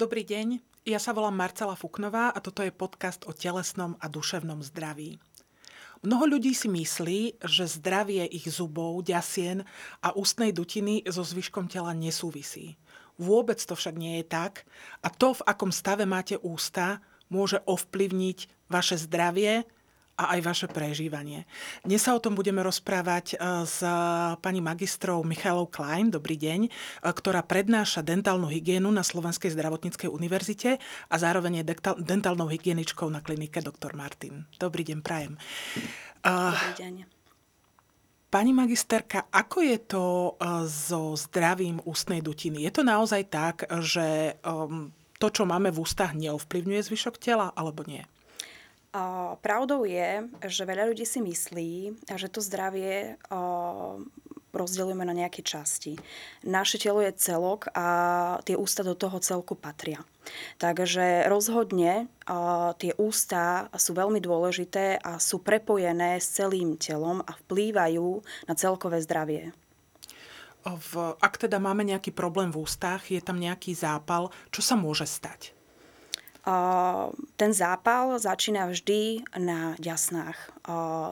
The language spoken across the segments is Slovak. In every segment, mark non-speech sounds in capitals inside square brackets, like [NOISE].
Dobrý deň, ja sa volám Marcela Fuknová a toto je podcast o telesnom a duševnom zdraví. Mnoho ľudí si myslí, že zdravie ich zubov, ďasien a ústnej dutiny so zvyškom tela nesúvisí. Vôbec to však nie je tak a to, v akom stave máte ústa, môže ovplyvniť vaše zdravie, a aj vaše prežívanie. Dnes sa o tom budeme rozprávať e, s pani magistrou Michalou Klein, dobrý deň, e, ktorá prednáša dentálnu hygienu na Slovenskej zdravotníckej univerzite a zároveň je dentálnou hygieničkou na klinike Dr. Martin. Dobrý deň, prajem. E, dobrý deň. Pani magisterka, ako je to so zdravím ústnej dutiny? Je to naozaj tak, že to, čo máme v ústach, neovplyvňuje zvyšok tela, alebo nie? Pravdou je, že veľa ľudí si myslí, že to zdravie rozdeľujeme na nejaké časti. Naše telo je celok a tie ústa do toho celku patria. Takže rozhodne tie ústa sú veľmi dôležité a sú prepojené s celým telom a vplývajú na celkové zdravie. V, ak teda máme nejaký problém v ústach, je tam nejaký zápal, čo sa môže stať? Ten zápal začína vždy na ďasnách.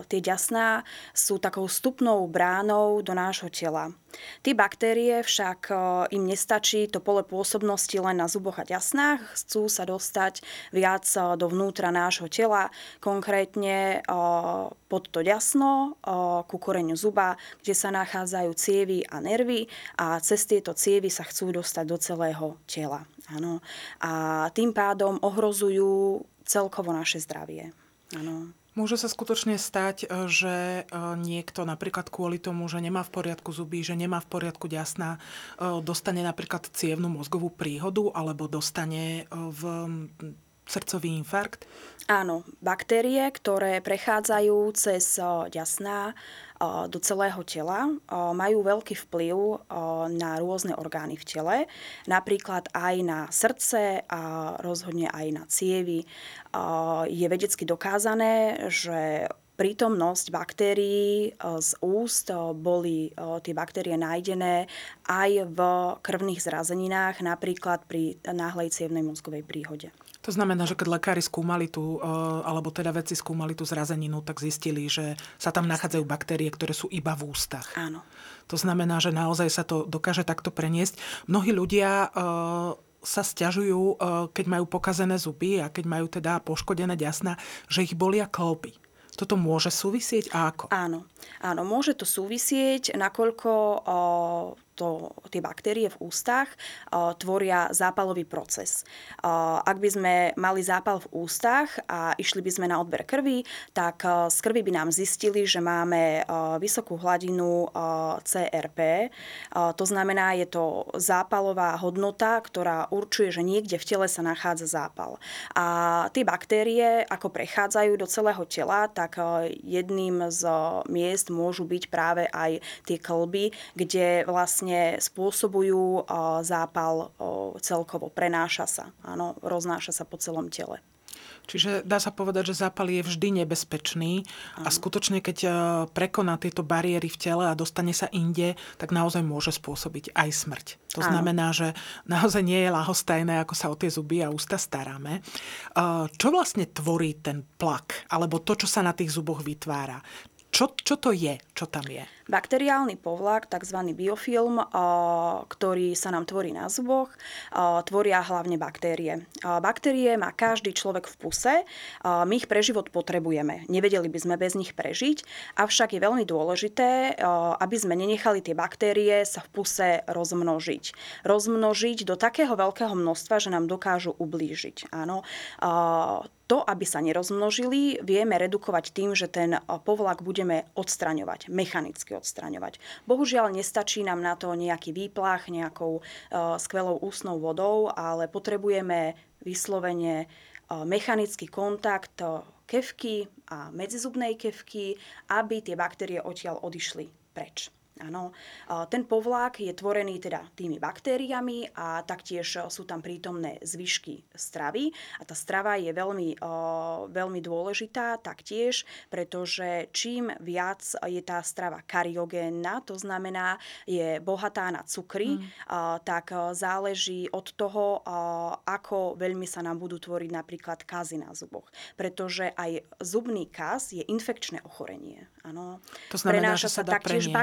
Tie ďasná sú takou vstupnou bránou do nášho tela. Tí baktérie však im nestačí to pole pôsobnosti len na zuboch a ďasnách, chcú sa dostať viac dovnútra nášho tela, konkrétne pod to ďasno, ku koreňu zuba, kde sa nachádzajú cievy a nervy a cez tieto cievy sa chcú dostať do celého tela. Áno. A tým pádom ohrozujú celkovo naše zdravie. Áno. Môže sa skutočne stať, e, že e, niekto napríklad kvôli tomu, že nemá v poriadku zuby, že nemá v poriadku ďasná, e, dostane napríklad cievnú mozgovú príhodu alebo dostane v srdcový infarkt? Áno, baktérie, ktoré prechádzajú cez ďasná, do celého tela, majú veľký vplyv na rôzne orgány v tele, napríklad aj na srdce a rozhodne aj na cievy. Je vedecky dokázané, že prítomnosť baktérií z úst boli tie baktérie nájdené aj v krvných zrazeninách, napríklad pri náhlej cievnej mozgovej príhode. To znamená, že keď lekári skúmali tú, e, alebo teda vedci skúmali tú zrazeninu, tak zistili, že sa tam nachádzajú baktérie, ktoré sú iba v ústach. Áno. To znamená, že naozaj sa to dokáže takto preniesť. Mnohí ľudia e, sa stiažujú, e, keď majú pokazené zuby a keď majú teda poškodené ďasna, že ich bolia klopy. Toto môže súvisieť a ako? Áno, áno môže to súvisieť, nakoľko to, tie baktérie v ústach uh, tvoria zápalový proces. Uh, ak by sme mali zápal v ústach a išli by sme na odber krvi, tak uh, z krvi by nám zistili, že máme uh, vysokú hladinu uh, CRP. Uh, to znamená, je to zápalová hodnota, ktorá určuje, že niekde v tele sa nachádza zápal. A tie baktérie, ako prechádzajú do celého tela, tak uh, jedným z miest môžu byť práve aj tie klby, kde vlastne vlastne spôsobujú zápal celkovo, prenáša sa, áno, roznáša sa po celom tele. Čiže dá sa povedať, že zápal je vždy nebezpečný a skutočne, keď prekoná tieto bariéry v tele a dostane sa inde, tak naozaj môže spôsobiť aj smrť. To Áno. znamená, že naozaj nie je lahostajné, ako sa o tie zuby a ústa staráme. Čo vlastne tvorí ten plak, alebo to, čo sa na tých zuboch vytvára? Čo, čo to je? Čo tam je? Bakteriálny povlak, tzv. biofilm, ktorý sa nám tvorí na zuboch, tvoria hlavne baktérie. Baktérie má každý človek v puse. My ich pre život potrebujeme. Nevedeli by sme bez nich prežiť, avšak je veľmi dôležité, aby sme nenechali tie baktérie sa v puse rozmnožiť. Rozmnožiť do takého veľkého množstva, že nám dokážu ublížiť. Áno to, aby sa nerozmnožili, vieme redukovať tým, že ten povlak budeme odstraňovať, mechanicky odstraňovať. Bohužiaľ nestačí nám na to nejaký výplach nejakou skvelou ústnou vodou, ale potrebujeme vyslovene mechanický kontakt kevky a medzizubnej kevky, aby tie baktérie odtiaľ odišli preč. Áno, ten povlak je tvorený teda tými baktériami a taktiež sú tam prítomné zvyšky stravy. A tá strava je veľmi, veľmi dôležitá taktiež, pretože čím viac je tá strava kariogénna, to znamená je bohatá na cukry, mm. tak záleží od toho, ako veľmi sa nám budú tvoriť napríklad kazy na zuboch. Pretože aj zubný kaz je infekčné ochorenie. Áno. To znamená, Prenáša že sa, sa taktiež preniesť.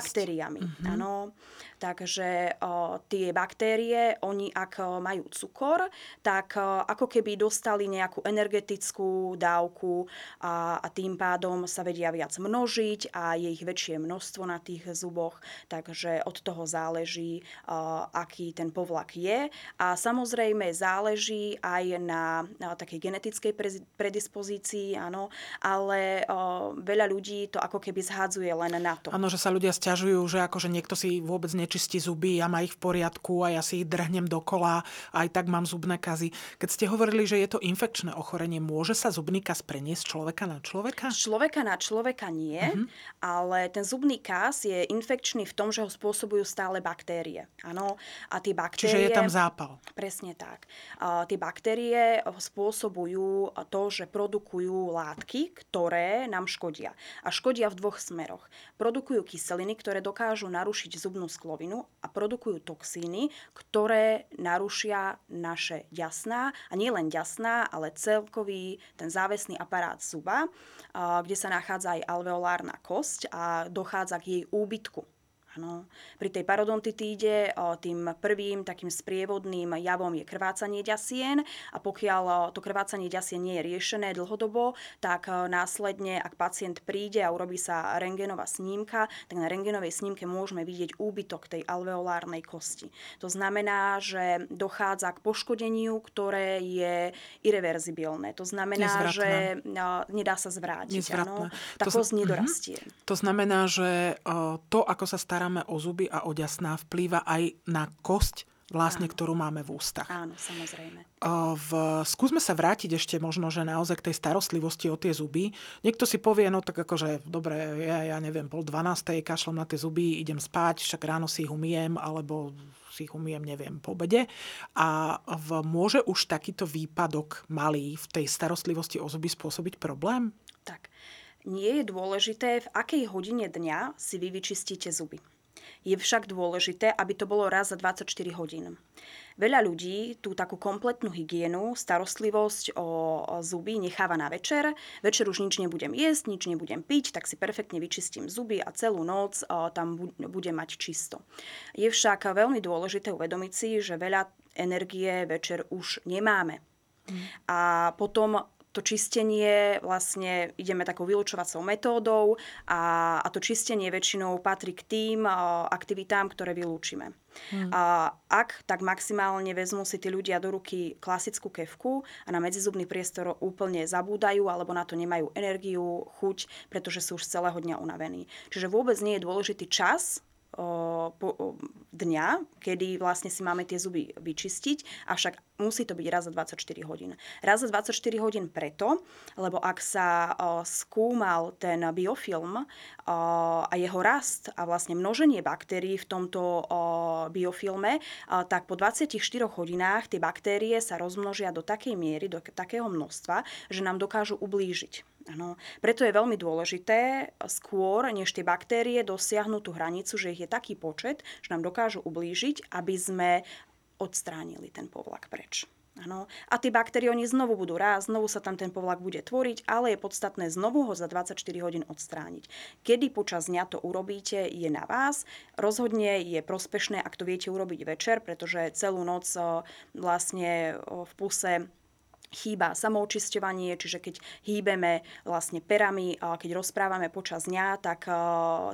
Baktériami. Mm-hmm. Áno. Takže o, tie baktérie, oni ak majú cukor, tak o, ako keby dostali nejakú energetickú dávku a, a tým pádom sa vedia viac množiť a je ich väčšie množstvo na tých zuboch. Takže od toho záleží, o, aký ten povlak je. A samozrejme záleží aj na, na takej genetickej predispozícii, áno, ale o, veľa ľudí to ako keby zhádzuje len na to. Áno, že sa ľudia stiažujú, že akože niekto si vôbec ne nečistí zuby, ja má ich v poriadku a ja si ich drhnem dokola a aj tak mám zubné kazy. Keď ste hovorili, že je to infekčné ochorenie, môže sa zubný kaz preniesť človeka na človeka? Človeka na človeka nie, uh-huh. ale ten zubný kaz je infekčný v tom, že ho spôsobujú stále baktérie. Áno, a tie baktérie... Čiže je tam zápal. Presne tak. A tie baktérie spôsobujú to, že produkujú látky, ktoré nám škodia. A škodia v dvoch smeroch. Produkujú kyseliny, ktoré dokážu narušiť zubnú sklo rakovinu a produkujú toxíny, ktoré narušia naše ďasná, a nie len ďasná, ale celkový ten závesný aparát zuba, kde sa nachádza aj alveolárna kosť a dochádza k jej úbytku. Ano. Pri tej parodontitíde tým prvým takým sprievodným javom je krvácanie ďasien a pokiaľ to krvácanie ďasien nie je riešené dlhodobo, tak následne, ak pacient príde a urobí sa rengenová snímka, tak na rengenovej snímke môžeme vidieť úbytok tej alveolárnej kosti. To znamená, že dochádza k poškodeniu, ktoré je irreverzibilné. To znamená, Nezvratné. že nedá sa zvrátiť. Ano. Tá kosť nedorastie. To znamená, že to, ako sa stará staráme o zuby a o ďasná, vplýva aj na kosť, vlastne, Áno. ktorú máme v ústach. Áno, samozrejme. V, skúsme sa vrátiť ešte možno, že naozaj k tej starostlivosti o tie zuby. Niekto si povie, no tak akože, dobre, ja, ja neviem, pol 12. kašlem na tie zuby, idem spať, však ráno si ich umiem, alebo si ich umiem, neviem, po obede. A v, môže už takýto výpadok malý v tej starostlivosti o zuby spôsobiť problém? Tak. Nie je dôležité, v akej hodine dňa si vy vyčistíte zuby. Je však dôležité, aby to bolo raz za 24 hodín. Veľa ľudí tú takú kompletnú hygienu, starostlivosť o, zuby necháva na večer. Večer už nič nebudem jesť, nič nebudem piť, tak si perfektne vyčistím zuby a celú noc tam bu- budem mať čisto. Je však veľmi dôležité uvedomiť si, že veľa energie večer už nemáme. Mm. A potom to čistenie vlastne ideme takou vylúčovacou metódou a, a to čistenie väčšinou patrí k tým aktivitám, ktoré vylúčime. Hmm. A ak, tak maximálne vezmú si tí ľudia do ruky klasickú kevku a na medzizubný priestor úplne zabúdajú alebo na to nemajú energiu, chuť, pretože sú už celého dňa unavení. Čiže vôbec nie je dôležitý čas, dňa, kedy vlastne si máme tie zuby vyčistiť, avšak musí to byť raz za 24 hodín. Raz za 24 hodín preto, lebo ak sa skúmal ten biofilm a jeho rast a vlastne množenie baktérií v tomto biofilme, tak po 24 hodinách tie baktérie sa rozmnožia do takej miery, do takého množstva, že nám dokážu ublížiť. Ano. Preto je veľmi dôležité skôr, než tie baktérie dosiahnu tú hranicu, že ich je taký počet, že nám dokážu ublížiť, aby sme odstránili ten povlak preč. Ano. A tie baktérie oni znovu budú rásť, znovu sa tam ten povlak bude tvoriť, ale je podstatné znovu ho za 24 hodín odstrániť. Kedy počas dňa to urobíte, je na vás. Rozhodne je prospešné, ak to viete urobiť večer, pretože celú noc vlastne v puse chýba samoučisťovanie, čiže keď hýbeme vlastne perami, keď rozprávame počas dňa, tak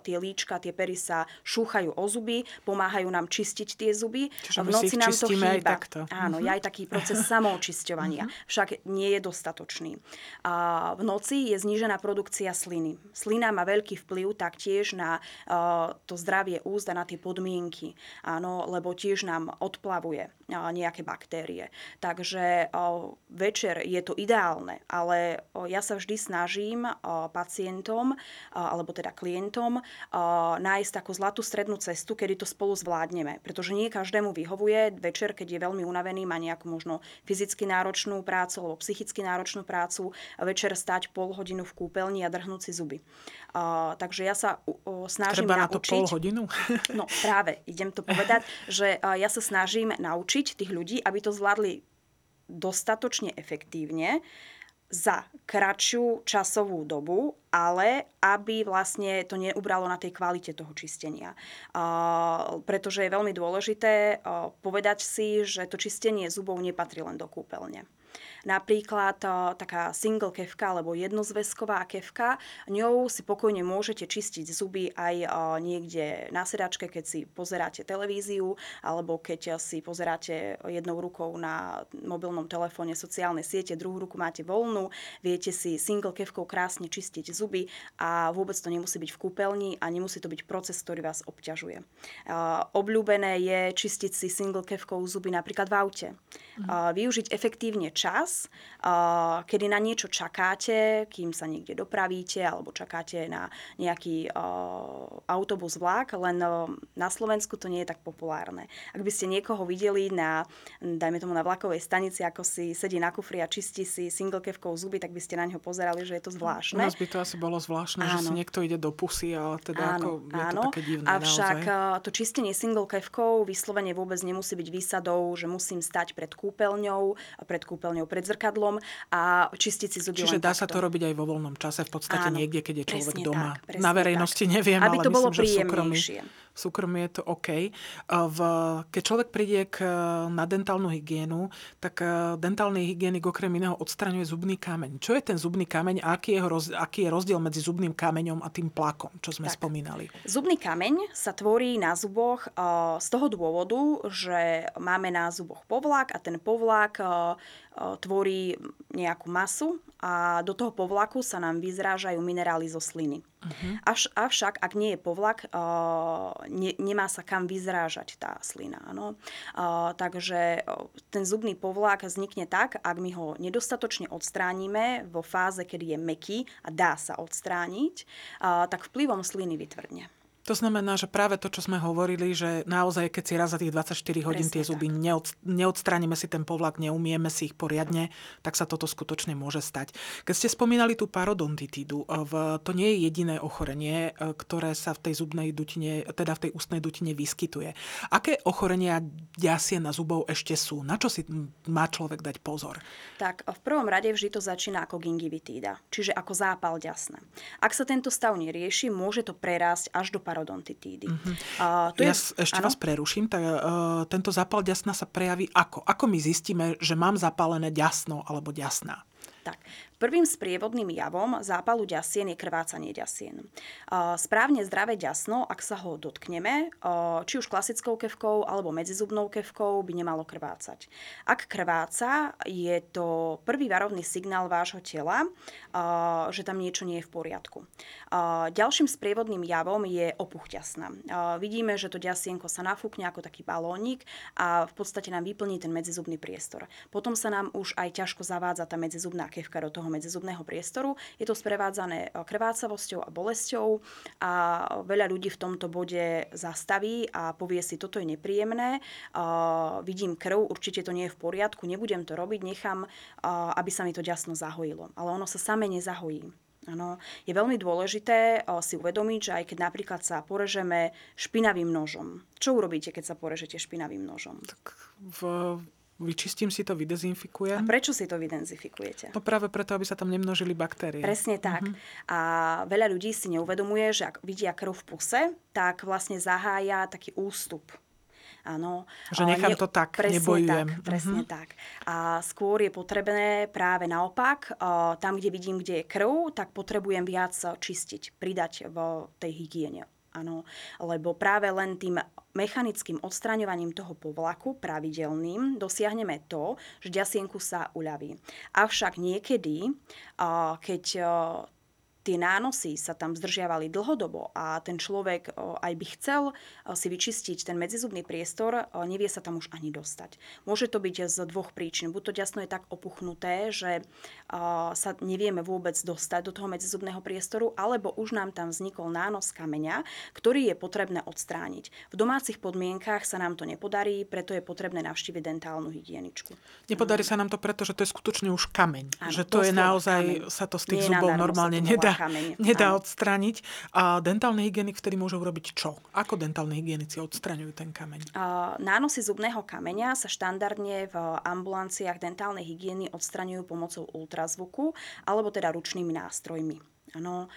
tie líčka, tie pery sa šúchajú o zuby, pomáhajú nám čistiť tie zuby. Čiže v noci nám to chýba. Aj takto. Áno, uh-huh. je aj taký proces [LAUGHS] samoučisťovania, uh-huh. však nie je dostatočný. A v noci je znížená produkcia sliny. Slina má veľký vplyv taktiež na to zdravie úst a na tie podmienky, áno, lebo tiež nám odplavuje. Nejaké baktérie. Takže večer je to ideálne, ale ja sa vždy snažím pacientom, alebo teda klientom, nájsť takú zlatú strednú cestu, kedy to spolu zvládneme. Pretože nie každému vyhovuje večer, keď je veľmi unavený, má nejakú možno fyzicky náročnú prácu alebo psychicky náročnú prácu, večer stať pol hodinu v kúpeľni a drhnúť si zuby. Takže ja sa snažím Treba naučiť... na to pol hodinu? no práve, idem to povedať, že ja sa snažím naučiť tých ľudí, aby to zvládli dostatočne efektívne za kratšiu časovú dobu, ale aby vlastne to neubralo na tej kvalite toho čistenia. Uh, pretože je veľmi dôležité uh, povedať si, že to čistenie zubov nepatrí len do kúpeľne. Napríklad taká single kevka alebo jednozväzková kevka, ňou si pokojne môžete čistiť zuby aj niekde na sedačke, keď si pozeráte televíziu alebo keď si pozeráte jednou rukou na mobilnom telefóne sociálne siete, druhú ruku máte voľnú, viete si single kevkou krásne čistiť zuby a vôbec to nemusí byť v kúpeľni a nemusí to byť proces, ktorý vás obťažuje. Obľúbené je čistiť si single kevkou zuby napríklad v aute. Mm. Využiť efektívne čas, kedy na niečo čakáte, kým sa niekde dopravíte alebo čakáte na nejaký autobus, vlak, len na Slovensku to nie je tak populárne. Ak by ste niekoho videli na, dajme tomu na vlakovej stanici, ako si sedí na kufri a čistí si single kevkou zuby, tak by ste na ňo pozerali, že je to zvláštne. U nás by to asi bolo zvláštne, áno. že si niekto ide do pusy, ale teda áno, ako, je áno. to také divné Avšak naozaj. to čistenie single kevkou vyslovene vôbec nemusí byť výsadou, že musím stať pred kúpeľňou, pred kúpeľňou, pred zrkadlom a čistiť si zuby Čiže dá takto. sa to robiť aj vo voľnom čase, v podstate Áno, niekde, keď je človek doma. Tak, Na verejnosti tak. neviem, Aby ale to myslím, bolo že v súkromí, je to OK. V, keď človek príde k, na dentálnu hygienu, tak e, dentálny hygienik okrem iného odstraňuje zubný kameň. Čo je ten zubný kameň a aký je, roz, aký je rozdiel medzi zubným kameňom a tým plakom, čo sme tak. spomínali? Zubný kameň sa tvorí na zuboch uh, z toho dôvodu, že máme na zuboch povlak a ten povlak tvorí nejakú masu a do toho povlaku sa nám vyzrážajú minerály zo sliny. Uh-huh. Až, avšak, ak nie je povlak, uh, ne, nemá sa kam vyzrážať tá slina. Ano? Uh, takže ten zubný povlak vznikne tak, ak my ho nedostatočne odstránime vo fáze, kedy je meký a dá sa odstrániť, uh, tak vplyvom sliny vytvrdne. To znamená, že práve to, čo sme hovorili, že naozaj, keď si raz za tých 24 hodín Presne tie zuby neod, neodstránime si ten povlak, neumieme si ich poriadne, tak sa toto skutočne môže stať. Keď ste spomínali tú parodontitídu, v, to nie je jediné ochorenie, e, ktoré sa v tej zubnej dutine, teda v tej ústnej dutine vyskytuje. Aké ochorenia ďasie na zubov ešte sú? Na čo si má človek dať pozor? Tak v prvom rade vždy to začína ako gingivitída, čiže ako zápal ďasna. Ak sa tento stav nerieši, môže to prerásť až do parodontitídy. Uh-huh. Uh, to ja je, ešte ano? vás preruším. Tak, uh, tento zápal ďasna sa prejaví ako? Ako my zistíme, že mám zapálené ďasno alebo ďasná? Tak, Prvým sprievodným javom zápalu ďasien je krvácanie ďasien. Správne zdravé ďasno, ak sa ho dotkneme, či už klasickou kevkou alebo medzizubnou kevkou, by nemalo krvácať. Ak krváca, je to prvý varovný signál vášho tela, že tam niečo nie je v poriadku. Ďalším sprievodným javom je opuch ďasna. Vidíme, že to ďasienko sa nafúkne ako taký balónik a v podstate nám vyplní ten medzizubný priestor. Potom sa nám už aj ťažko zavádza tá medzizubná kevka do toho medzizubného priestoru. Je to sprevádzané eh, krvácavosťou a bolesťou a veľa ľudí v tomto bode zastaví a povie si, toto je nepríjemné, uh, vidím krv, určite to nie je v poriadku, nebudem to robiť, nechám, uh, aby sa mi to ďasno zahojilo. Ale ono sa same nezahojí. Ano, je veľmi dôležité si uvedomiť, že aj keď napríklad sa porežeme špinavým nožom. Čo urobíte, keď sa porežete špinavým nožom? Tak v vyčistím si to, vydezinfikujem. A prečo si to vydezinfikujete? No práve preto, aby sa tam nemnožili baktérie. Presne tak. Uh-huh. A veľa ľudí si neuvedomuje, že ak vidia krv v puse, tak vlastne zahája taký ústup Áno. Že nechám ne, to tak, presne nebojujem. Tak, presne uh-huh. tak. A skôr je potrebné práve naopak, tam, kde vidím, kde je krv, tak potrebujem viac čistiť, pridať v tej hygiene. Áno, lebo práve len tým mechanickým odstraňovaním toho povlaku pravidelným dosiahneme to, že ďasienku sa uľaví. Avšak niekedy, keď tie nánosy sa tam zdržiavali dlhodobo a ten človek aj by chcel si vyčistiť ten medzizubný priestor, nevie sa tam už ani dostať. Môže to byť z dvoch príčin. Buď to ďasno je tak opuchnuté, že sa nevieme vôbec dostať do toho medzizubného priestoru, alebo už nám tam vznikol nános kameňa, ktorý je potrebné odstrániť. V domácich podmienkách sa nám to nepodarí, preto je potrebné navštíviť dentálnu hygieničku. Nepodarí sa nám to preto, že to je skutočne už kameň. Áno, že to, to je naozaj, kameň. sa to z tých Nie zubov normálne nedá nedá, nedá odstrániť. A dentálny hygienik vtedy môže urobiť čo? Ako dentálni hygienici odstraňujú ten kameň? Nánosy zubného kameňa sa štandardne v ambulanciách dentálnej hygieny odstraňujú pomocou ultrazvuku alebo teda ručnými nástrojmi. Ano,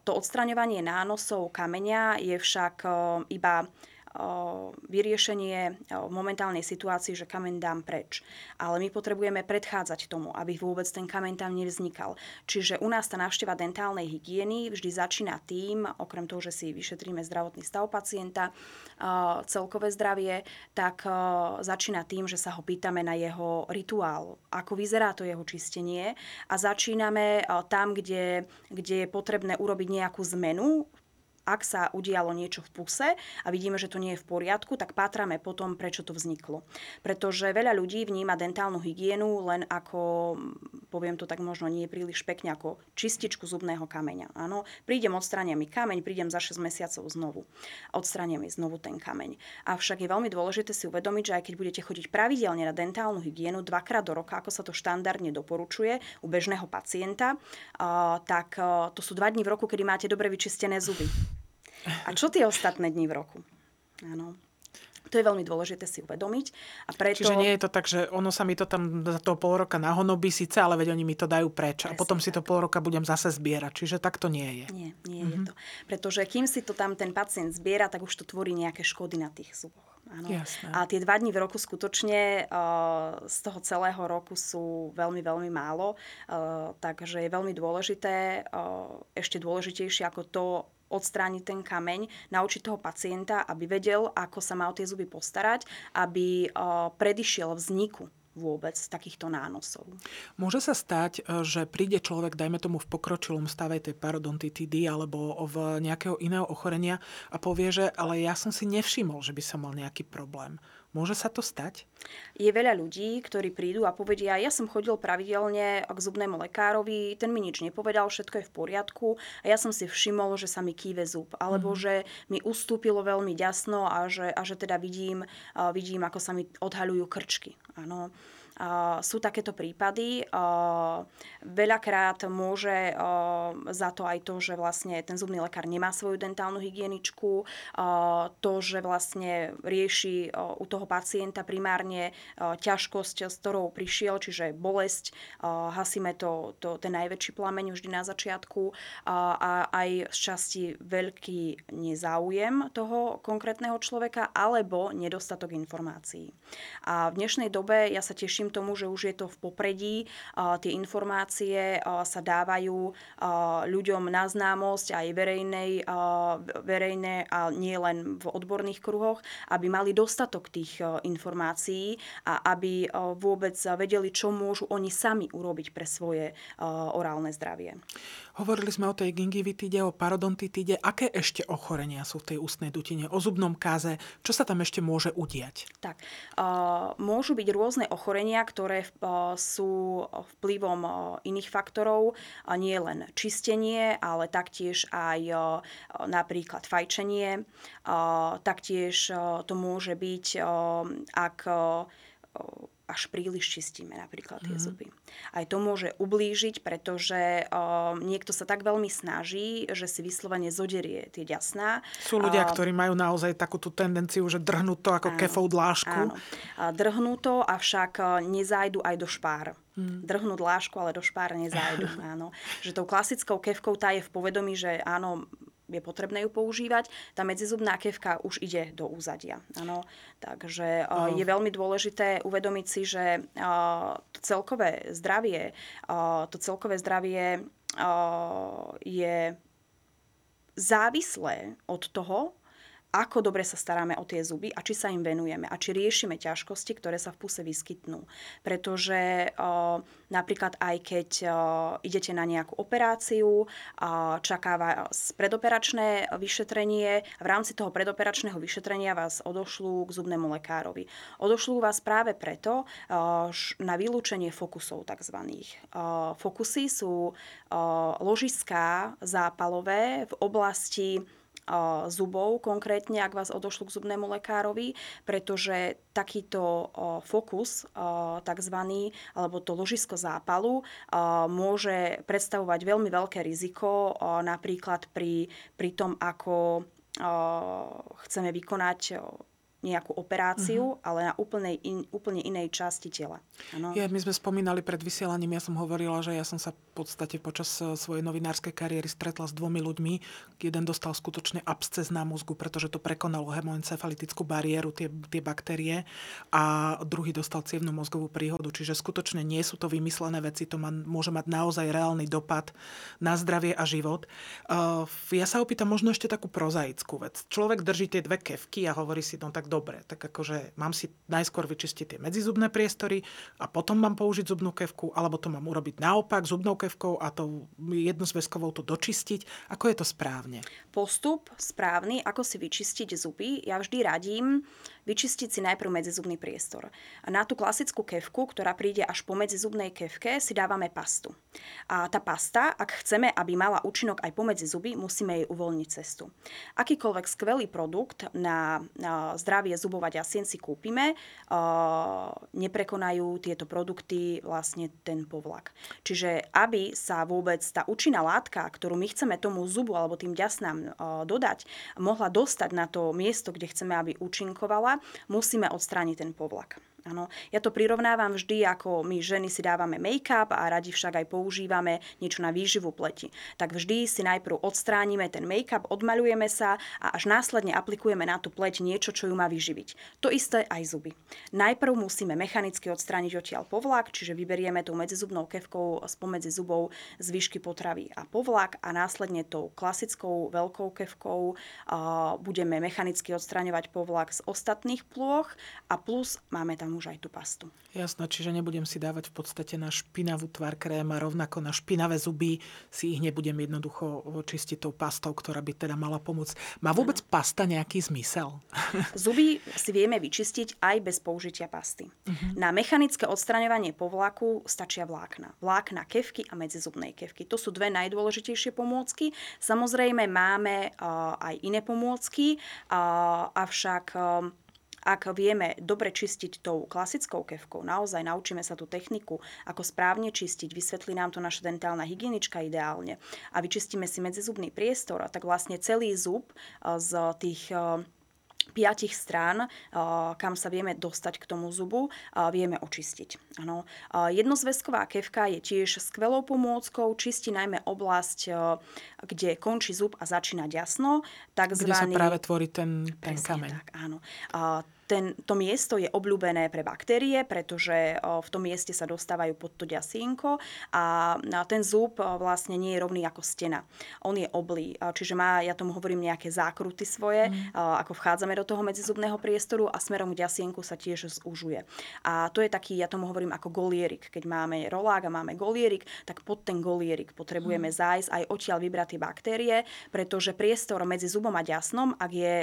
to odstraňovanie nánosov kameňa je však iba vyriešenie v momentálnej situácii, že kameň dám preč. Ale my potrebujeme predchádzať tomu, aby vôbec ten kameň tam nevznikal. Čiže u nás tá návšteva dentálnej hygieny vždy začína tým, okrem toho, že si vyšetríme zdravotný stav pacienta, celkové zdravie, tak začína tým, že sa ho pýtame na jeho rituál, ako vyzerá to jeho čistenie a začíname tam, kde, kde je potrebné urobiť nejakú zmenu ak sa udialo niečo v puse a vidíme, že to nie je v poriadku, tak pátrame potom, prečo to vzniklo. Pretože veľa ľudí vníma dentálnu hygienu len ako, poviem to tak možno nie príliš pekne, ako čističku zubného kameňa. Áno, prídem, odstránim mi kameň, prídem za 6 mesiacov znovu. Odstránim mi znovu ten kameň. Avšak je veľmi dôležité si uvedomiť, že aj keď budete chodiť pravidelne na dentálnu hygienu dvakrát do roka, ako sa to štandardne doporučuje u bežného pacienta, tak to sú dva dní v roku, kedy máte dobre vyčistené zuby. A čo tie ostatné dni v roku? Áno. To je veľmi dôležité si uvedomiť. A preto... Čiže nie je to tak, že ono sa mi to tam za toho pol roka nahonobí síce, ale veď oni mi to dajú preč. Presne, a potom si to pol roka budem zase zbierať. Čiže tak to nie je. Nie, nie mm-hmm. je mhm. to. Pretože kým si to tam ten pacient zbiera, tak už to tvorí nejaké škody na tých zuboch. Áno. Jasné. A tie dva dní v roku skutočne uh, z toho celého roku sú veľmi, veľmi málo. Uh, takže je veľmi dôležité, uh, ešte dôležitejšie ako to, odstrániť ten kameň, naučiť toho pacienta, aby vedel, ako sa má o tie zuby postarať, aby predišiel vzniku vôbec takýchto nánosov. Môže sa stať, e, že príde človek, dajme tomu v pokročilom stave tej parodontitidy alebo v nejakého iného ochorenia a povie, že ale ja som si nevšimol, že by som mal nejaký problém. Môže sa to stať? Je veľa ľudí, ktorí prídu a povedia, ja som chodil pravidelne k zubnému lekárovi, ten mi nič nepovedal, všetko je v poriadku a ja som si všimol, že sa mi kýve zub, alebo mm. že mi ustúpilo veľmi ďasno a že, a že teda vidím, vidím, ako sa mi odhaľujú krčky. Áno sú takéto prípady. Veľakrát môže za to aj to, že vlastne ten zubný lekár nemá svoju dentálnu hygieničku, to, že vlastne rieši u toho pacienta primárne ťažkosť, s ktorou prišiel, čiže bolesť, hasíme to, to, ten najväčší plameň vždy na začiatku a aj z časti veľký nezáujem toho konkrétneho človeka alebo nedostatok informácií. A v dnešnej dobe ja sa teším verím tomu, že už je to v popredí. Tie informácie sa dávajú ľuďom na známosť aj verejnej, verejné a nie len v odborných kruhoch, aby mali dostatok tých informácií a aby vôbec vedeli, čo môžu oni sami urobiť pre svoje orálne zdravie. Hovorili sme o tej gingivitíde, o parodontitíde. Aké ešte ochorenia sú v tej ústnej dutine? O zubnom káze? Čo sa tam ešte môže udiať? Tak, môžu byť rôzne ochorenia, ktoré sú vplyvom iných faktorov. Nie len čistenie, ale taktiež aj napríklad fajčenie. Taktiež to môže byť, ak až príliš čistíme napríklad tie mm. zuby. Aj to môže ublížiť, pretože uh, niekto sa tak veľmi snaží, že si vyslovene zoderie tie ďasná. Sú ľudia, uh, ktorí majú naozaj takú tú tendenciu, že drhnú to ako áno, kefou dlášku. Áno. Drhnú to, avšak nezajdu aj do špár. Hmm. Drhnú dlášku, ale do špár nezajdu. [LAUGHS] áno. Že tou klasickou kevkou tá je v povedomí, že áno, je potrebné ju používať. Tá medzizubná kevka už ide do úzadia. Ano. Takže oh. je veľmi dôležité uvedomiť si, že to celkové zdravie, to celkové zdravie je závislé od toho, ako dobre sa staráme o tie zuby a či sa im venujeme a či riešime ťažkosti, ktoré sa v puse vyskytnú. Pretože o, napríklad aj keď o, idete na nejakú operáciu, o, čaká vás predoperačné vyšetrenie v rámci toho predoperačného vyšetrenia vás odošlú k zubnému lekárovi. Odošlú vás práve preto o, na vylúčenie fokusov tzv. Fokusy sú o, ložiská zápalové v oblasti zubov, konkrétne, ak vás odošlo k zubnému lekárovi, pretože takýto fokus, takzvaný, alebo to ložisko zápalu, môže predstavovať veľmi veľké riziko, napríklad pri, pri tom, ako chceme vykonať nejakú operáciu, uh-huh. ale na úplne, in, úplne inej časti tela. Ano. Ja, my sme spomínali pred vysielaním, ja som hovorila, že ja som sa v podstate počas e, svojej novinárskej kariéry stretla s dvomi ľuďmi. Jeden dostal skutočne absces na mozgu, pretože to prekonalo hemoencefalitickú bariéru, tie, tie baktérie, a druhý dostal cievnú mozgovú príhodu. Čiže skutočne nie sú to vymyslené veci, to má, môže mať naozaj reálny dopad na zdravie a život. Uh, ja sa opýtam možno ešte takú prozaickú vec. Človek drží tie dve kevky a hovorí si, no tak dobre, tak akože mám si najskôr vyčistiť tie medzizubné priestory a potom mám použiť zubnú kevku, alebo to mám urobiť naopak zubnou kevkou a tou jednozväzkovou to dočistiť. Ako je to správne? Postup správny, ako si vyčistiť zuby, ja vždy radím vyčistiť si najprv medzizubný priestor. A na tú klasickú kevku, ktorá príde až po medzizubnej kevke, si dávame pastu. A tá pasta, ak chceme, aby mala účinok aj pomedzi zuby, musíme jej uvoľniť cestu. Akýkoľvek skvelý produkt na, na zdravie zubov a ďasien si kúpime, neprekonajú tieto produkty vlastne ten povlak. Čiže aby sa vôbec tá účinná látka, ktorú my chceme tomu zubu alebo tým ďasnám dodať, mohla dostať na to miesto, kde chceme, aby účinkovala, musíme odstrániť ten povlak. Ano. Ja to prirovnávam vždy, ako my ženy si dávame make-up a radi však aj používame niečo na výživu pleti. Tak vždy si najprv odstránime ten make-up, odmaľujeme sa a až následne aplikujeme na tú pleť niečo, čo ju má vyživiť. To isté aj zuby. Najprv musíme mechanicky odstrániť odtiaľ povlak, čiže vyberieme tou medzizubnou kevkou spomedzi zubov zvyšky potravy a povlak a následne tou klasickou veľkou kevkou budeme mechanicky odstraňovať povlak z ostatných plôch a plus máme tam už aj tú pastu. Jasné, čiže nebudem si dávať v podstate na špinavú tvar krém a rovnako na špinavé zuby si ich nebudem jednoducho čistiť tou pastou, ktorá by teda mala pomôcť. Má vôbec ano. pasta nejaký zmysel? [LAUGHS] Zuby si vieme vyčistiť aj bez použitia pasty. Uh-huh. Na mechanické odstraňovanie povlaku stačia vlákna. Vlákna kevky a medzizubnej kevky. To sú dve najdôležitejšie pomôcky. Samozrejme máme uh, aj iné pomôcky, uh, avšak uh, ak vieme dobre čistiť tou klasickou kevkou, naozaj naučíme sa tú techniku, ako správne čistiť, vysvetlí nám to naša dentálna hygienička ideálne a vyčistíme si medzizubný priestor, tak vlastne celý zub eh, z tých eh, piatich strán, eh, kam sa vieme dostať k tomu zubu, vieme očistiť. Ano. Jednozväzková kevka je tiež skvelou pomôckou, čistí najmä oblasť, kde končí zub a začína ďasno. Takzvaný... Kde sa práve tvorí ten, ten kameň. Tak, áno ten, to miesto je obľúbené pre baktérie, pretože v tom mieste sa dostávajú pod to ďasínko a ten zub vlastne nie je rovný ako stena. On je oblý, čiže má, ja tomu hovorím, nejaké zákruty svoje, mm. ako vchádzame do toho medzizubného priestoru a smerom k ďasienku sa tiež zúžuje. A to je taký, ja tomu hovorím ako golierik. Keď máme rolák a máme golierik, tak pod ten golierik potrebujeme mm. zájsť aj odtiaľ vybrať tie baktérie, pretože priestor medzi zubom a ďasnom, ak je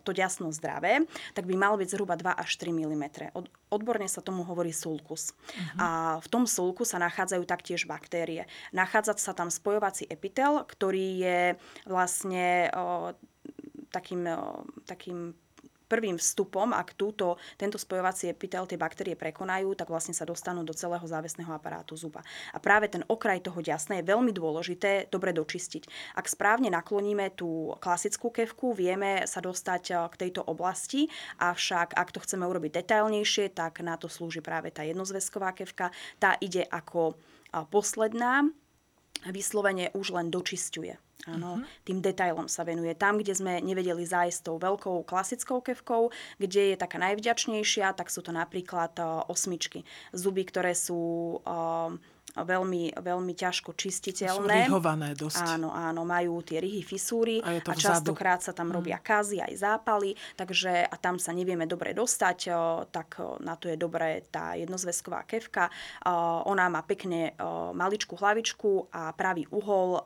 to ďasno zdravé, tak by mal byť zhruba 2 až 3 mm. Od, odborne sa tomu hovorí sulkus. Uh-huh. A v tom sulku sa nachádzajú taktiež baktérie. Nachádza sa tam spojovací epitel, ktorý je vlastne o, takým, o, takým prvým vstupom, ak túto, tento spojovací epitel tie baktérie prekonajú, tak vlastne sa dostanú do celého závesného aparátu zuba. A práve ten okraj toho ďasna je veľmi dôležité dobre dočistiť. Ak správne nakloníme tú klasickú kevku, vieme sa dostať eh, k tejto oblasti, avšak ak to chceme urobiť detailnejšie, tak na to slúži práve tá jednozväzková kevka. Tá ide ako eh, posledná, vyslovene už len dočisťuje. Áno, uh-huh. tým detailom sa venuje. Tam, kde sme nevedeli zájsť tou veľkou klasickou kevkou, kde je taká najvďačnejšia, tak sú to napríklad uh, osmičky. Zuby, ktoré sú uh, veľmi, veľmi ťažko čistiteľné. Sú ryhované dosť. Áno, áno, majú tie ryhy, fisúry a, a častokrát sa tam robia mm. kazy aj zápaly, takže a tam sa nevieme dobre dostať, tak na to je dobré tá jednozväzková kevka. Ona má pekne maličkú hlavičku a pravý uhol,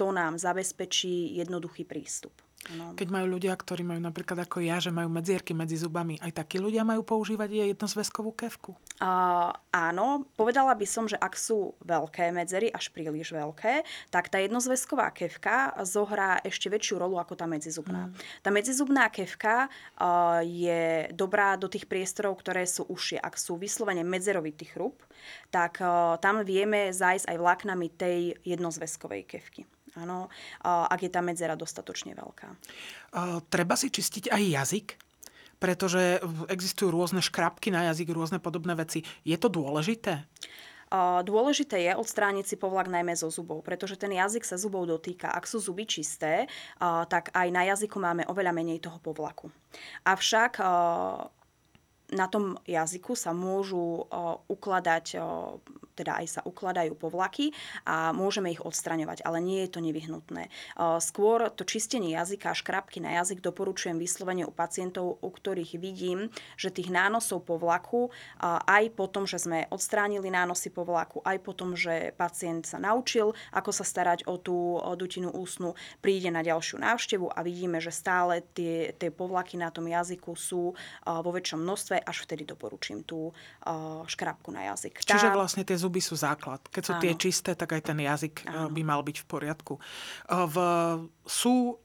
to nám zabezpečí jednoduchý prístup. No. Keď majú ľudia, ktorí majú napríklad ako ja, že majú medzierky medzi zubami, aj takí ľudia majú používať jednozväzkovú kevku? Uh, áno, povedala by som, že ak sú veľké medzery, až príliš veľké, tak tá jednozväzková kevka zohrá ešte väčšiu rolu ako tá medzizubná. Mm. Tá medzizubná kevka uh, je dobrá do tých priestorov, ktoré sú užšie. Ak sú vyslovene medzerovitý chrup, tak uh, tam vieme zájsť aj vláknami tej jednozväzkovej kevky. Áno, ak je tá medzera dostatočne veľká. Treba si čistiť aj jazyk? Pretože existujú rôzne škrapky na jazyk, rôzne podobné veci. Je to dôležité? Dôležité je odstrániť si povlak najmä zo zubov, pretože ten jazyk sa zubov dotýka. Ak sú zuby čisté, tak aj na jazyku máme oveľa menej toho povlaku. Avšak na tom jazyku sa môžu ukladať teda aj sa ukladajú povlaky a môžeme ich odstraňovať, ale nie je to nevyhnutné. Skôr to čistenie jazyka a škrapky na jazyk doporučujem vyslovene u pacientov, u ktorých vidím, že tých nánosov povlaku aj po tom, že sme odstránili nánosy povlaku, aj po tom, že pacient sa naučil, ako sa starať o tú dutinu ústnu, príde na ďalšiu návštevu a vidíme, že stále tie, tie povlaky na tom jazyku sú vo väčšom množstve, až vtedy doporučím tú škrapku na jazyk. Čiže vlastne tie zuby zuby sú základ. Keď sú Áno. tie čisté, tak aj ten jazyk eh, Áno. by mal byť v poriadku. Eh, v, sú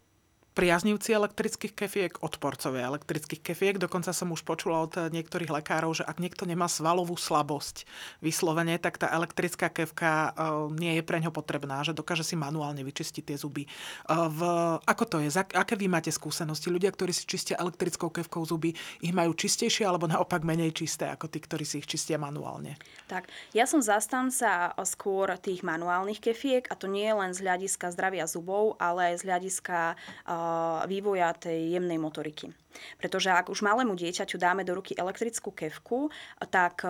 priaznivci elektrických kefiek, odporcovia elektrických kefiek. Dokonca som už počula od niektorých lekárov, že ak niekto nemá svalovú slabosť vyslovene, tak tá elektrická kevka eh, nie je pre ňo potrebná, že dokáže si manuálne vyčistiť tie zuby. Eh, v, ako to je? Aké vy máte skúsenosti? Ľudia, ktorí si čistia elektrickou kevkou zuby, ich majú čistejšie alebo naopak menej čisté ako tí, ktorí si ich čistia manuálne? Tak, ja som zastanca skôr tých manuálnych kefiek a to nie je len z hľadiska zdravia zubov, ale aj z hľadiska uh, vývoja tej jemnej motoriky. Pretože ak už malému dieťaťu dáme do ruky elektrickú kevku, tak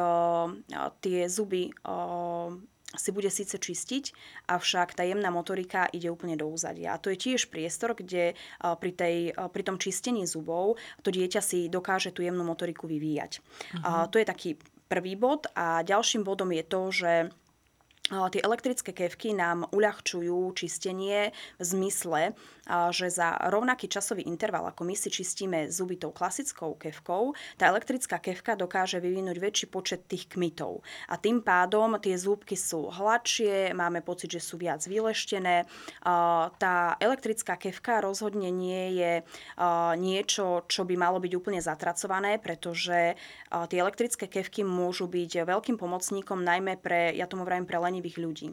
tie zuby si bude síce čistiť, avšak tá jemná motorika ide úplne do úzadia. A to je tiež priestor, kde pri, tej, pri tom čistení zubov to dieťa si dokáže tú jemnú motoriku vyvíjať. Uh-huh. To je taký prvý bod. A ďalším bodom je to, že tie elektrické kevky nám uľahčujú čistenie v zmysle, že za rovnaký časový interval, ako my si čistíme zuby tou klasickou kevkou, tá elektrická kevka dokáže vyvinúť väčší počet tých kmitov. A tým pádom tie zúbky sú hladšie, máme pocit, že sú viac vyleštené. Tá elektrická kevka rozhodne nie je niečo, čo by malo byť úplne zatracované, pretože tie elektrické kevky môžu byť veľkým pomocníkom najmä pre, ja tomu vravím, pre lenivých ľudí.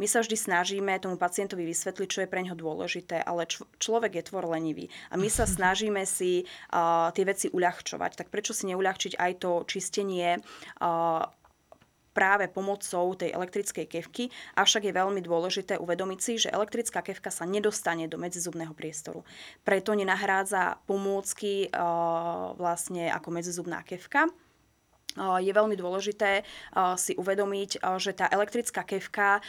My sa vždy snažíme tomu pacientovi vysvetliť, čo je pre ňo dôležité, ale č- človek je tvor lenivý a my sa [LAUGHS] snažíme si uh, tie veci uľahčovať. Tak prečo si neuľahčiť aj to čistenie uh, práve pomocou tej elektrickej kevky, avšak je veľmi dôležité uvedomiť si, že elektrická kevka sa nedostane do medzizubného priestoru. Preto nenahrádza pomôcky uh, vlastne ako medzizubná kevka je veľmi dôležité si uvedomiť, že tá elektrická kevka,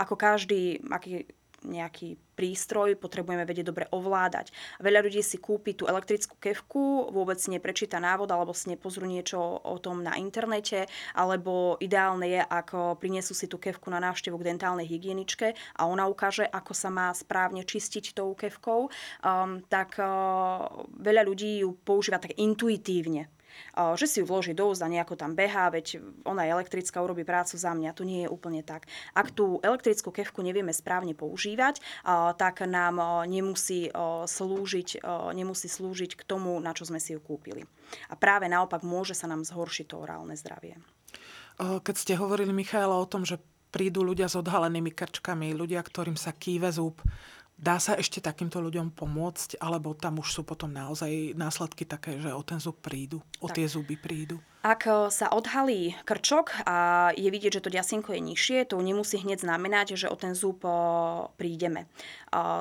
ako každý aký nejaký prístroj potrebujeme vedieť dobre ovládať. Veľa ľudí si kúpi tú elektrickú kevku, vôbec si neprečíta návod alebo si nepozrú niečo o tom na internete, alebo ideálne je, ako prinesú si tú kevku na návštevu k dentálnej hygieničke a ona ukáže, ako sa má správne čistiť tou kevkou, um, tak uh, veľa ľudí ju používa tak intuitívne že si ju vloží do úzda, nejako tam behá, veď ona je elektrická, urobí prácu za mňa. To nie je úplne tak. Ak tú elektrickú kevku nevieme správne používať, tak nám nemusí slúžiť, nemusí slúžiť k tomu, na čo sme si ju kúpili. A práve naopak môže sa nám zhoršiť to orálne zdravie. Keď ste hovorili, Michaela, o tom, že prídu ľudia s odhalenými krčkami, ľudia, ktorým sa kýve zub, Dá sa ešte takýmto ľuďom pomôcť, alebo tam už sú potom naozaj následky také, že o ten zub prídu, o tak. tie zuby prídu? Ak e, sa odhalí krčok a je vidieť, že to ďasienko je nižšie, to nemusí hneď znamenať, že o ten zub e, prídeme.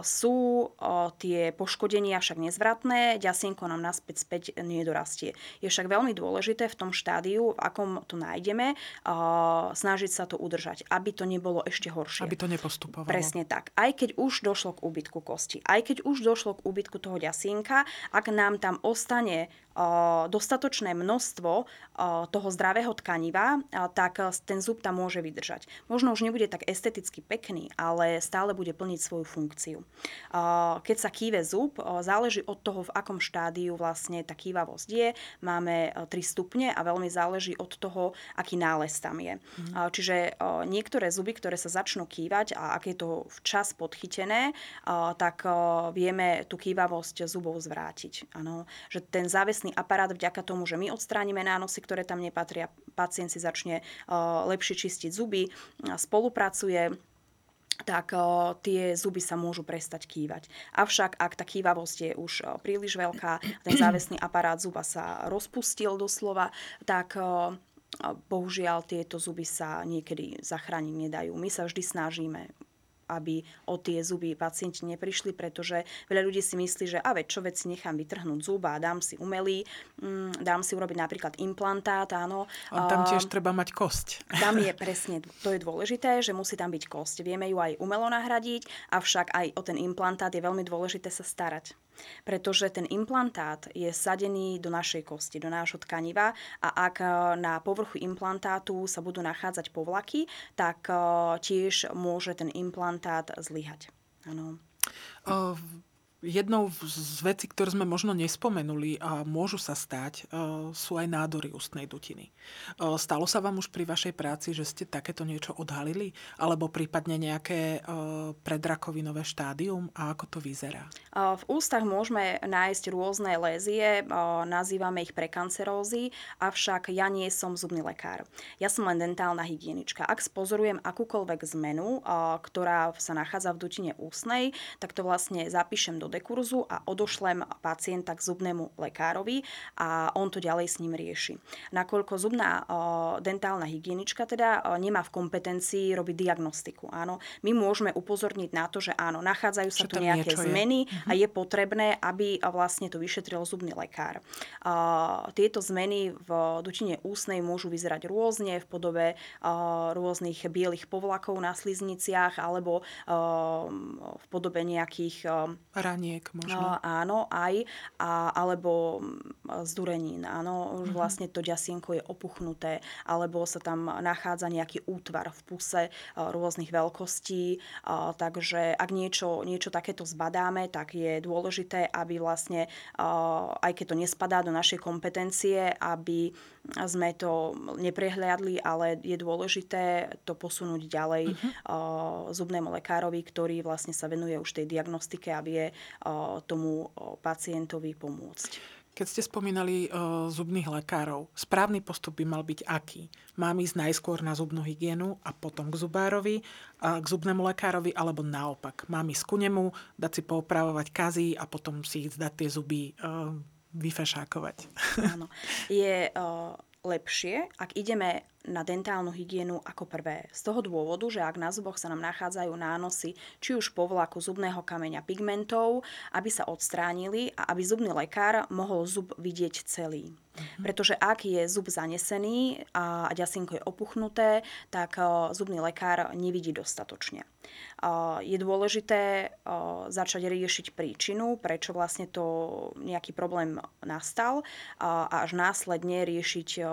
Sú tie poškodenia však nezvratné, ďasienko nám naspäť späť nedorastie. Je však veľmi dôležité v tom štádiu, v akom to nájdeme, snažiť sa to udržať, aby to nebolo ešte horšie. Aby to nepostupovalo. Presne tak. Aj keď už došlo k úbytku kosti, aj keď už došlo k úbytku toho ďasienka, ak nám tam ostane dostatočné množstvo toho zdravého tkaniva, tak ten zub tam môže vydržať. Možno už nebude tak esteticky pekný, ale stále bude plniť svoju funkciu. Keď sa kýve zub, záleží od toho, v akom štádiu vlastne tá kývavosť je. Máme 3 stupne a veľmi záleží od toho, aký nález tam je. Mm. Čiže niektoré zuby, ktoré sa začnú kývať a ak je to včas podchytené, tak vieme tú kývavosť zubov zvrátiť. Ano, že ten záves vlastný aparát vďaka tomu, že my odstránime nánosy, ktoré tam nepatria, pacient si začne lepšie čistiť zuby, spolupracuje tak o, tie zuby sa môžu prestať kývať. Avšak ak tá kývavosť je už o, príliš veľká, ten závesný aparát zuba sa rozpustil doslova, tak o, bohužiaľ tieto zuby sa niekedy zachrániť nedajú. My sa vždy snažíme aby o tie zuby pacienti neprišli, pretože veľa ľudí si myslí, že a veď čo veci nechám vytrhnúť zuba dám si umelý, mm, dám si urobiť napríklad implantát, áno. A tam tiež treba mať kosť. Tam je [LAUGHS] presne, to je dôležité, že musí tam byť kosť. Vieme ju aj umelo nahradiť, avšak aj o ten implantát je veľmi dôležité sa starať pretože ten implantát je sadený do našej kosti, do nášho tkaniva a ak e, na povrchu implantátu sa budú nachádzať povlaky, tak e, tiež môže ten implantát zlyhať. Ano. Uh, Jednou z vecí, ktoré sme možno nespomenuli a môžu sa stať, e, sú aj nádory ústnej dutiny. E, stalo sa vám už pri vašej práci, že ste takéto niečo odhalili? Alebo prípadne nejaké e, predrakovinové štádium? A ako to vyzerá? V ústach môžeme nájsť rôzne lézie, nazývame ich prekancerózy, avšak ja nie som zubný lekár. Ja som len dentálna hygienička. Ak spozorujem akúkoľvek zmenu, ktorá sa nachádza v dutine ústnej, tak to vlastne zapíšem do dekurzu a odošlem pacienta k zubnému lekárovi a on to ďalej s ním rieši. Nakoľko zubná dentálna hygienička teda nemá v kompetencii robiť diagnostiku. Áno, my môžeme upozorniť na to, že áno, nachádzajú sa tu nejaké zmeny je. a mhm. je potrebné, aby vlastne to vyšetril zubný lekár. Tieto zmeny v dutine ústnej môžu vyzerať rôzne v podobe rôznych bielých povlakov na sluzniciach alebo v podobe nejakých Raniek možno. áno, aj. A, alebo mm, zdurenín. Áno, už mm-hmm. vlastne to ďasienko je opuchnuté. Alebo sa tam nachádza nejaký útvar v puse rôznych veľkostí. Takže ak niečo, niečo takéto zbadáme, tak je dôležité, aby vlastne, aj keď to nespadá do našej kompetencie, aby sme to neprehliadli, ale je dôležité to posunúť ďalej uh-huh. zubnému lekárovi, ktorý vlastne sa venuje už tej diagnostike a vie tomu pacientovi pomôcť. Keď ste spomínali uh, zubných lekárov, správny postup by mal byť aký? Mám ísť najskôr na zubnú hygienu a potom k zubárovi, a k zubnému lekárovi, alebo naopak? Mám ísť ku nemu, dať si poopravovať kazy a potom si ísť dať tie zuby uh, vyfešákovať. Áno. Je uh, lepšie, ak ideme na dentálnu hygienu ako prvé. Z toho dôvodu, že ak na zuboch sa nám nachádzajú nánosy, či už povlaku zubného kameňa pigmentov, aby sa odstránili a aby zubný lekár mohol zub vidieť celý. Mm-hmm. Pretože ak je zub zanesený a ďasinko je opuchnuté, tak zubný lekár nevidí dostatočne. Je dôležité začať riešiť príčinu, prečo vlastne to nejaký problém nastal a až následne riešiť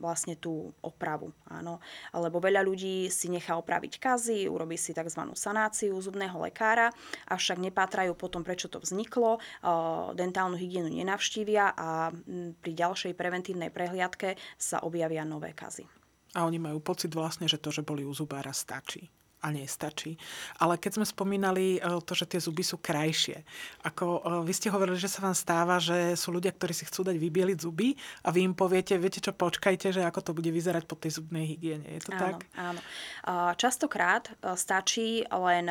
vlastne tú opravu. Áno. Lebo veľa ľudí si nechá opraviť kazy, urobí si tzv. sanáciu zubného lekára, avšak nepátrajú potom, prečo to vzniklo, dentálnu hygienu nenavštívia a pri ďalšej preventívnej prehliadke sa objavia nové kazy. A oni majú pocit vlastne, že to, že boli u zubára, stačí a nestačí. Ale keď sme spomínali e, to, že tie zuby sú krajšie, ako e, vy ste hovorili, že sa vám stáva, že sú ľudia, ktorí si chcú dať vybieliť zuby a vy im poviete, viete čo, počkajte, že ako to bude vyzerať po tej zubnej hygiene. Je to áno, tak? Áno. Častokrát e, stačí len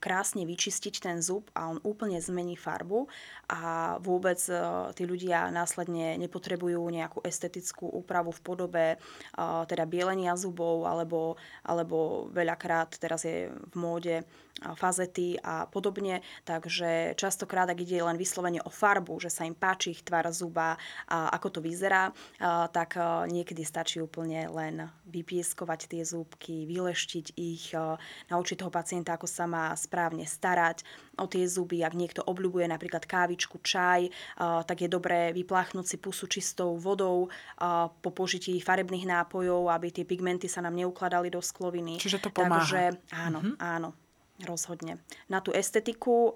krásne vyčistiť ten zub a on úplne zmení farbu a vôbec e, tí ľudia následne nepotrebujú nejakú estetickú úpravu v podobe e, teda bielenia zubov alebo, alebo veľakrát teraz je v móde fazety a podobne. Takže častokrát, ak ide len vyslovene o farbu, že sa im páči ich tvar zuba a ako to vyzerá, tak niekedy stačí úplne len vypieskovať tie zúbky, vyleštiť ich, naučiť toho pacienta, ako sa má správne starať o tie zuby. Ak niekto obľúbuje napríklad kávičku, čaj, tak je dobré vypláchnuť si pusu čistou vodou po požití farebných nápojov, aby tie pigmenty sa nám neukladali do skloviny. Čiže to pomáha. Takže áno, mm-hmm. áno. Rozhodne. Na tú estetiku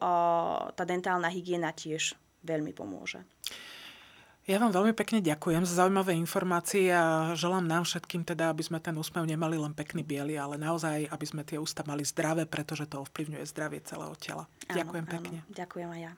tá dentálna hygiena tiež veľmi pomôže. Ja vám veľmi pekne ďakujem za zaujímavé informácie a želám nám všetkým teda, aby sme ten úsmev nemali len pekný biely, ale naozaj, aby sme tie ústa mali zdravé, pretože to ovplyvňuje zdravie celého tela. Áno, ďakujem pekne. Áno, ďakujem aj ja.